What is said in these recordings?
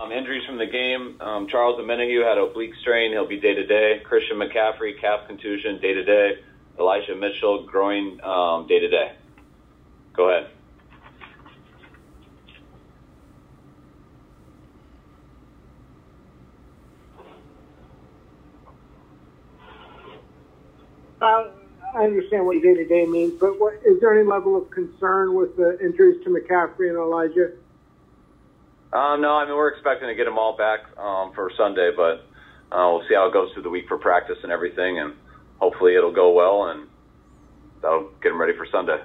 Um, injuries from the game. Um, Charles Omenihu had oblique strain. He'll be day to day. Christian McCaffrey, calf contusion, day to day. Elijah Mitchell, groin, um, day to day. Go ahead. Uh, I understand what day to day means, but what, is there any level of concern with the injuries to McCaffrey and Elijah? Um, no, I mean we're expecting to get them all back um, for Sunday, but uh, we'll see how it goes through the week for practice and everything, and hopefully it'll go well, and that'll get them ready for Sunday.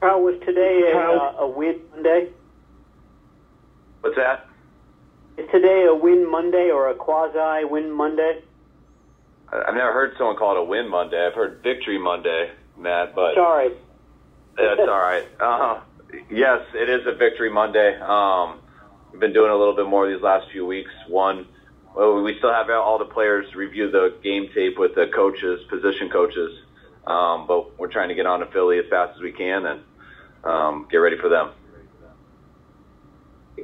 Kyle, was today a, uh, a win Monday? What's that? Is today a win Monday or a quasi win Monday? I've never heard someone call it a win Monday. I've heard victory Monday, Matt, but Sorry. That's all right. Uh, yes, it is a victory Monday. Um, we've been doing a little bit more these last few weeks. One, well, we still have all the players review the game tape with the coaches, position coaches, um, but we're trying to get on to Philly as fast as we can and um, get ready for them.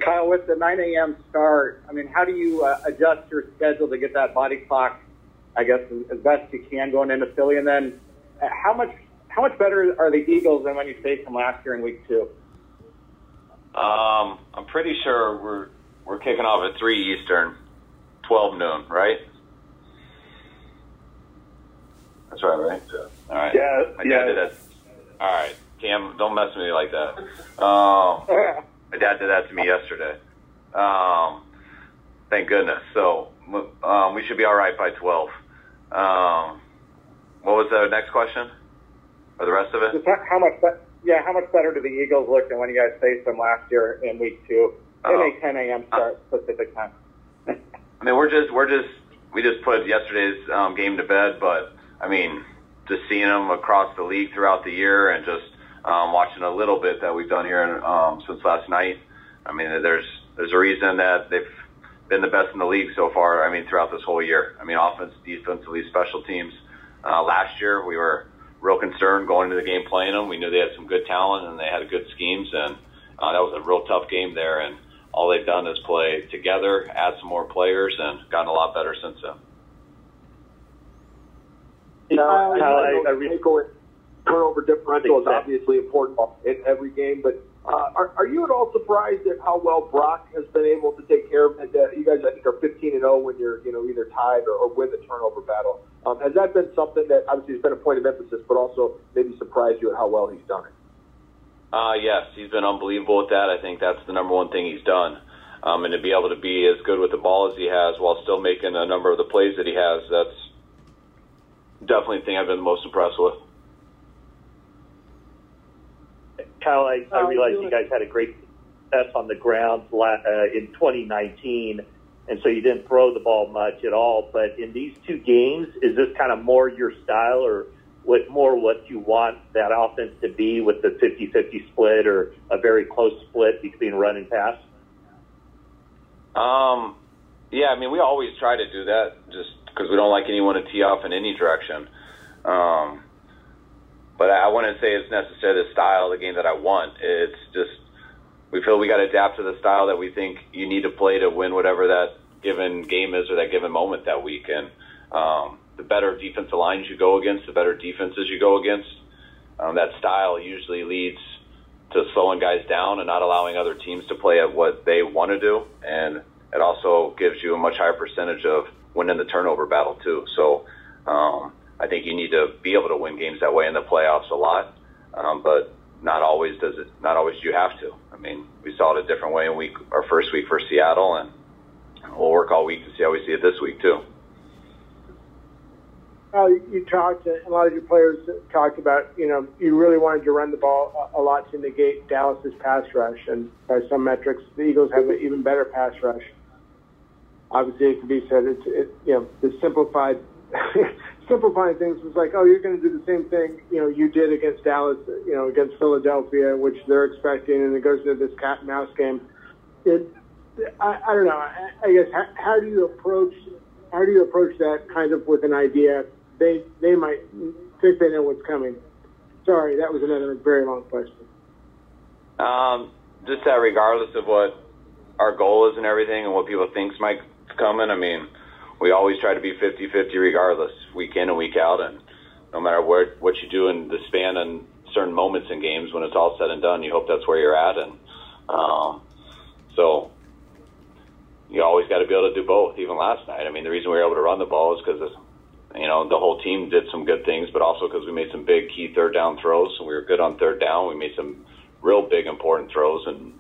Kyle, with the 9 a.m. start, I mean, how do you uh, adjust your schedule to get that body clock, I guess, as, best you can going into Philly? And then, uh, how much how much better are the Eagles than when you faced them last year in Week Two? Um, I'm pretty sure we're we're kicking off at three Eastern, 12 noon, right? That's right, right? All right. Yeah, My yeah. dad did that. All right, Cam, don't mess with me like that. Um, my dad did that to me yesterday. Um, thank goodness. So um, we should be all right by 12. Um, what was the next question? Or the rest of it? Just how, much? Be- yeah, how much better do the Eagles look than when you guys faced them last year in Week Two in Oh. a 10 a.m. start Pacific time? I mean, we're just we're just we just put yesterday's um, game to bed, but I mean, just seeing them across the league throughout the year and just um, watching a little bit that we've done here um, since last night. I mean, there's there's a reason that they've been the best in the league so far. I mean, throughout this whole year. I mean, offense, defensively, special teams. Uh, last year, we were real concerned going into the game playing them. We knew they had some good talent and they had good schemes, and uh, that was a real tough game there. And all they've done is play together, add some more players, and gotten a lot better since then. Kyle, Kyle, I, I really turnover differential is obviously important in every game, but uh, are, are you at all surprised at how well Brock has been able to take care of it? Uh, you guys, I think, are 15 and 0 when you're, you know, either tied or, or win the turnover battle. Um, has that been something that obviously has been a point of emphasis, but also maybe surprised you at how well he's done it? Uh, yes, he's been unbelievable with that. I think that's the number one thing he's done. Um, and to be able to be as good with the ball as he has while still making a number of the plays that he has, that's definitely the thing I've been the most impressed with. Kyle, I, I Oh, realize you you guys had a great success on the ground uh, in 2019, and so you didn't throw the ball much at all. But in these two games, is this kind of more your style, or what more what you want that offense to be with the 50-50 split, or a very close split between run and pass? Um, yeah, I mean, we always try to do that just because we don't like anyone to tee off in any direction. Um, but I, wouldn't say it's necessarily the style of the game that I want. It's just we feel we got to adapt to the style that we think you need to play to win whatever that given game is or that given moment that week. And um, the better defensive lines you go against, the better defenses you go against. Um, that style usually leads to slowing guys down and not allowing other teams to play at what they want to do. And it also gives you a much higher percentage of winning the turnover battle too. So um, I think you need to be able to win games that way in the playoffs a lot. Um, but not always does it. Not always do you have to. I mean, we saw it a different way in week our first week for Seattle, and we'll work all week to see how we see it this week too. Uh, you talked, a lot of your players talked about, you know, you really wanted to run the ball a, lot to negate Dallas's pass rush, and by some metrics, the Eagles have an even better pass rush. Obviously, it can be said, it's, it, you know, the simplified, simplifying things was like, oh, you're going to do the same thing, you know, you did against Dallas, you know, against Philadelphia, which they're expecting, and it goes into this cat and mouse game. It, I, I don't know. I, I guess how, how do you approach how do you approach that kind of with an idea? They they might think they know what's coming. Sorry, that was another very long question. Um, just that regardless of what our goal is and everything and what people think's might coming, I mean, we always try to be 50-50 regardless, week in and week out, and no matter where what you do in the span and certain moments in games, when it's all said and done, you hope that's where you're at, and um, so you always got to be able to do both. Even last night, I mean, the reason we were able to run the ball is because you know the whole team did some good things, but also because we made some big key third down throws, and we were good on third down. We made some real big important throws, and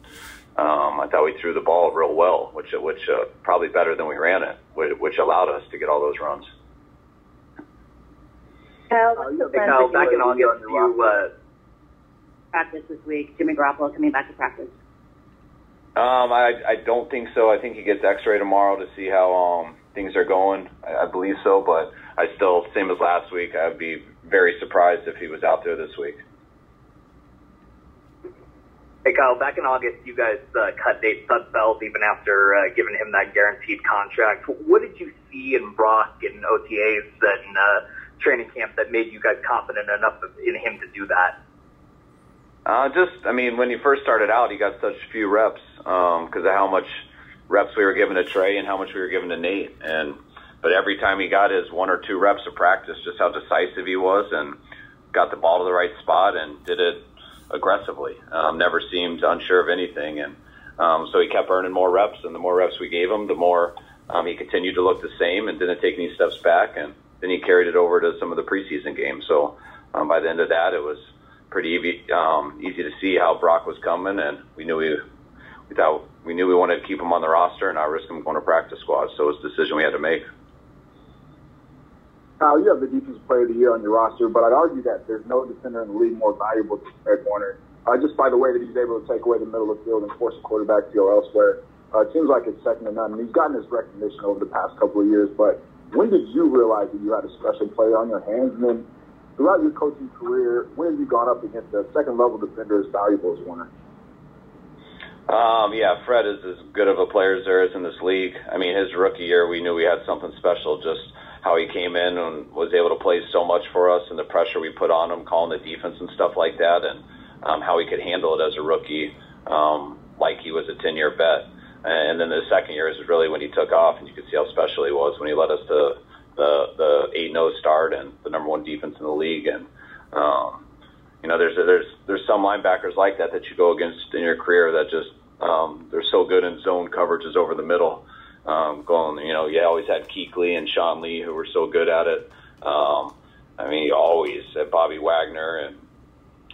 um, I thought we threw the ball real well, which which uh, probably better than we ran it, which, which allowed us to get all those runs. Kyle, what's the plan back in August, you, uh, practice this week? Jimmy Garoppolo coming back to practice. Um, I I don't think so. I think he gets X-ray tomorrow to see how um things are going. I, I believe so, but I still same as last week. I'd be very surprised if he was out there this week. Hey Kyle, back in August, you guys uh, cut Nate Sudfeld even after uh, giving him that guaranteed contract. What did you see in Brock and OTAs and uh, training camp that made you guys confident enough in him to do that? Uh, just, I mean, when he first started out, he got such few reps because um, of how much reps we were giving to Trey and how much we were giving to Nate. And but every time he got his one or two reps of practice, just how decisive he was and got the ball to the right spot and did it aggressively. Um, never seemed unsure of anything, and um, so he kept earning more reps. And the more reps we gave him, the more um, he continued to look the same and didn't take any steps back. And then he carried it over to some of the preseason games. So um, by the end of that, it was pretty easy, um, easy to see how Brock was coming, and we knew we we thought we knew we wanted to keep him on the roster and not risk him going to practice squad. So it was a decision we had to make. Kyle, you have the defensive player of the year on your roster, but I'd argue that there's no defender in the league more valuable than Fred Warner. Uh, just by the way that he's able to take away the middle of the field and force a quarterback to go elsewhere. Uh, it seems like it's second to none. And he's gotten his recognition over the past couple of years, but when did you realize that you had a special player on your hands? And then throughout your coaching career, when have you gone up against a second level defender as valuable as Warner? Um, yeah, Fred is as good of a player as there is in this league. I mean, his rookie year, we knew we had something special. Just how he came in and was able to play so much for us, and the pressure we put on him, calling the defense and stuff like that, and um, how he could handle it as a rookie, um, like he was a ten-year vet. And then the second year is really when he took off, and you could see how special he was when he led us to the the eight 0 start and the number one defense in the league. And um, you know, there's there's there's some linebackers like that that you go against in your career that just um, they're so good in zone coverages over the middle. Um, going, you know, you always had Kuechly and Sean Lee who were so good at it. Um, I mean, always had Bobby Wagner and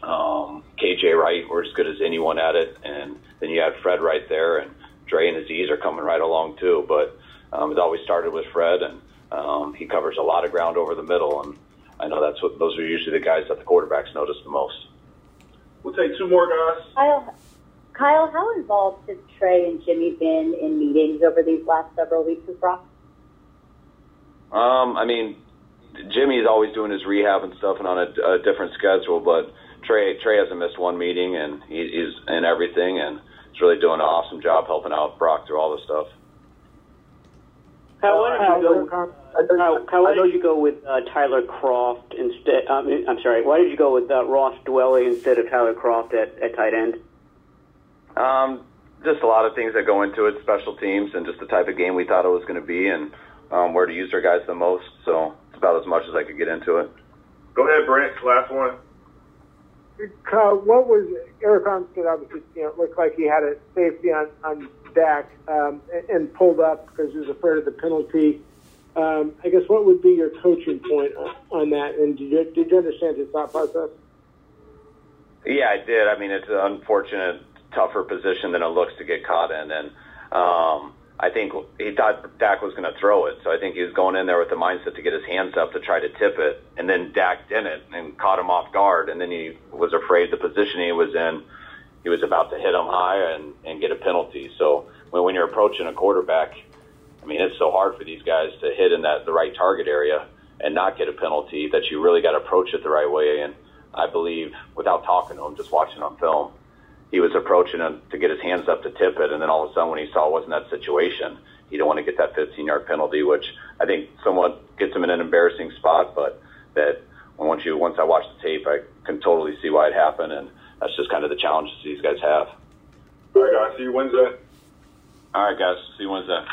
um, KJ Wright were as good as anyone at it, and then you had Fred right there, and Dre and Azeez are coming right along too. But um, it always started with Fred, and um, he covers a lot of ground over the middle, and I know that's what those are usually the guys that the quarterbacks notice the most. We'll take two more guys. Kyle, Kyle, how involved has Trey and Jimmy been in meetings over these last several weeks with Brock? Um, I mean, Jimmy's always doing his rehab and stuff and on a, a different schedule, but Trey Trey hasn't missed one meeting and he, he's in everything and he's really doing an awesome job helping out Brock through all this stuff. How why did you go? How, how why did you go with uh, Tyler Kroft instead? Um, I'm sorry. Why did you go with uh, Ross Dwelley instead of Tyler Kroft at, at tight end? Um, just a lot of things that go into it, special teams, and just the type of game we thought it was going to be, and um, where to use our guys the most. So it's about as much as I could get into it. Go ahead, Brent. Last one. Kyle, what was Arik Armstead? Obviously, you know, looked like he had a safety on on Dak um, and, and pulled up because he was afraid of the penalty. Um, I guess what would be your coaching point on, on that? And did you, did you understand his thought process? Yeah, I did. I mean, it's an unfortunate, tougher position than it looks to get caught in, and um, I think he thought Dak was going to throw it, so I think he was going in there with the mindset to get his hands up to try to tip it, and then Dak didn't and caught him off guard, and then he was afraid the position he was in, he was about to hit him high and, and get a penalty. So when, when you're approaching a quarterback, I mean, it's so hard for these guys to hit in that the right target area and not get a penalty that you really got to approach it the right way. And I believe, without talking to him, just watching on film, he was approaching him to get his hands up to tip it, and then all of a sudden, when he saw it wasn't that situation, he didn't want to get that 15-yard penalty, which I think somewhat gets him in an embarrassing spot. But that once you once I watch the tape, I can totally see why it happened, and that's just kind of the challenges these guys have. All right, guys. See you Wednesday. All right, guys. See you Wednesday.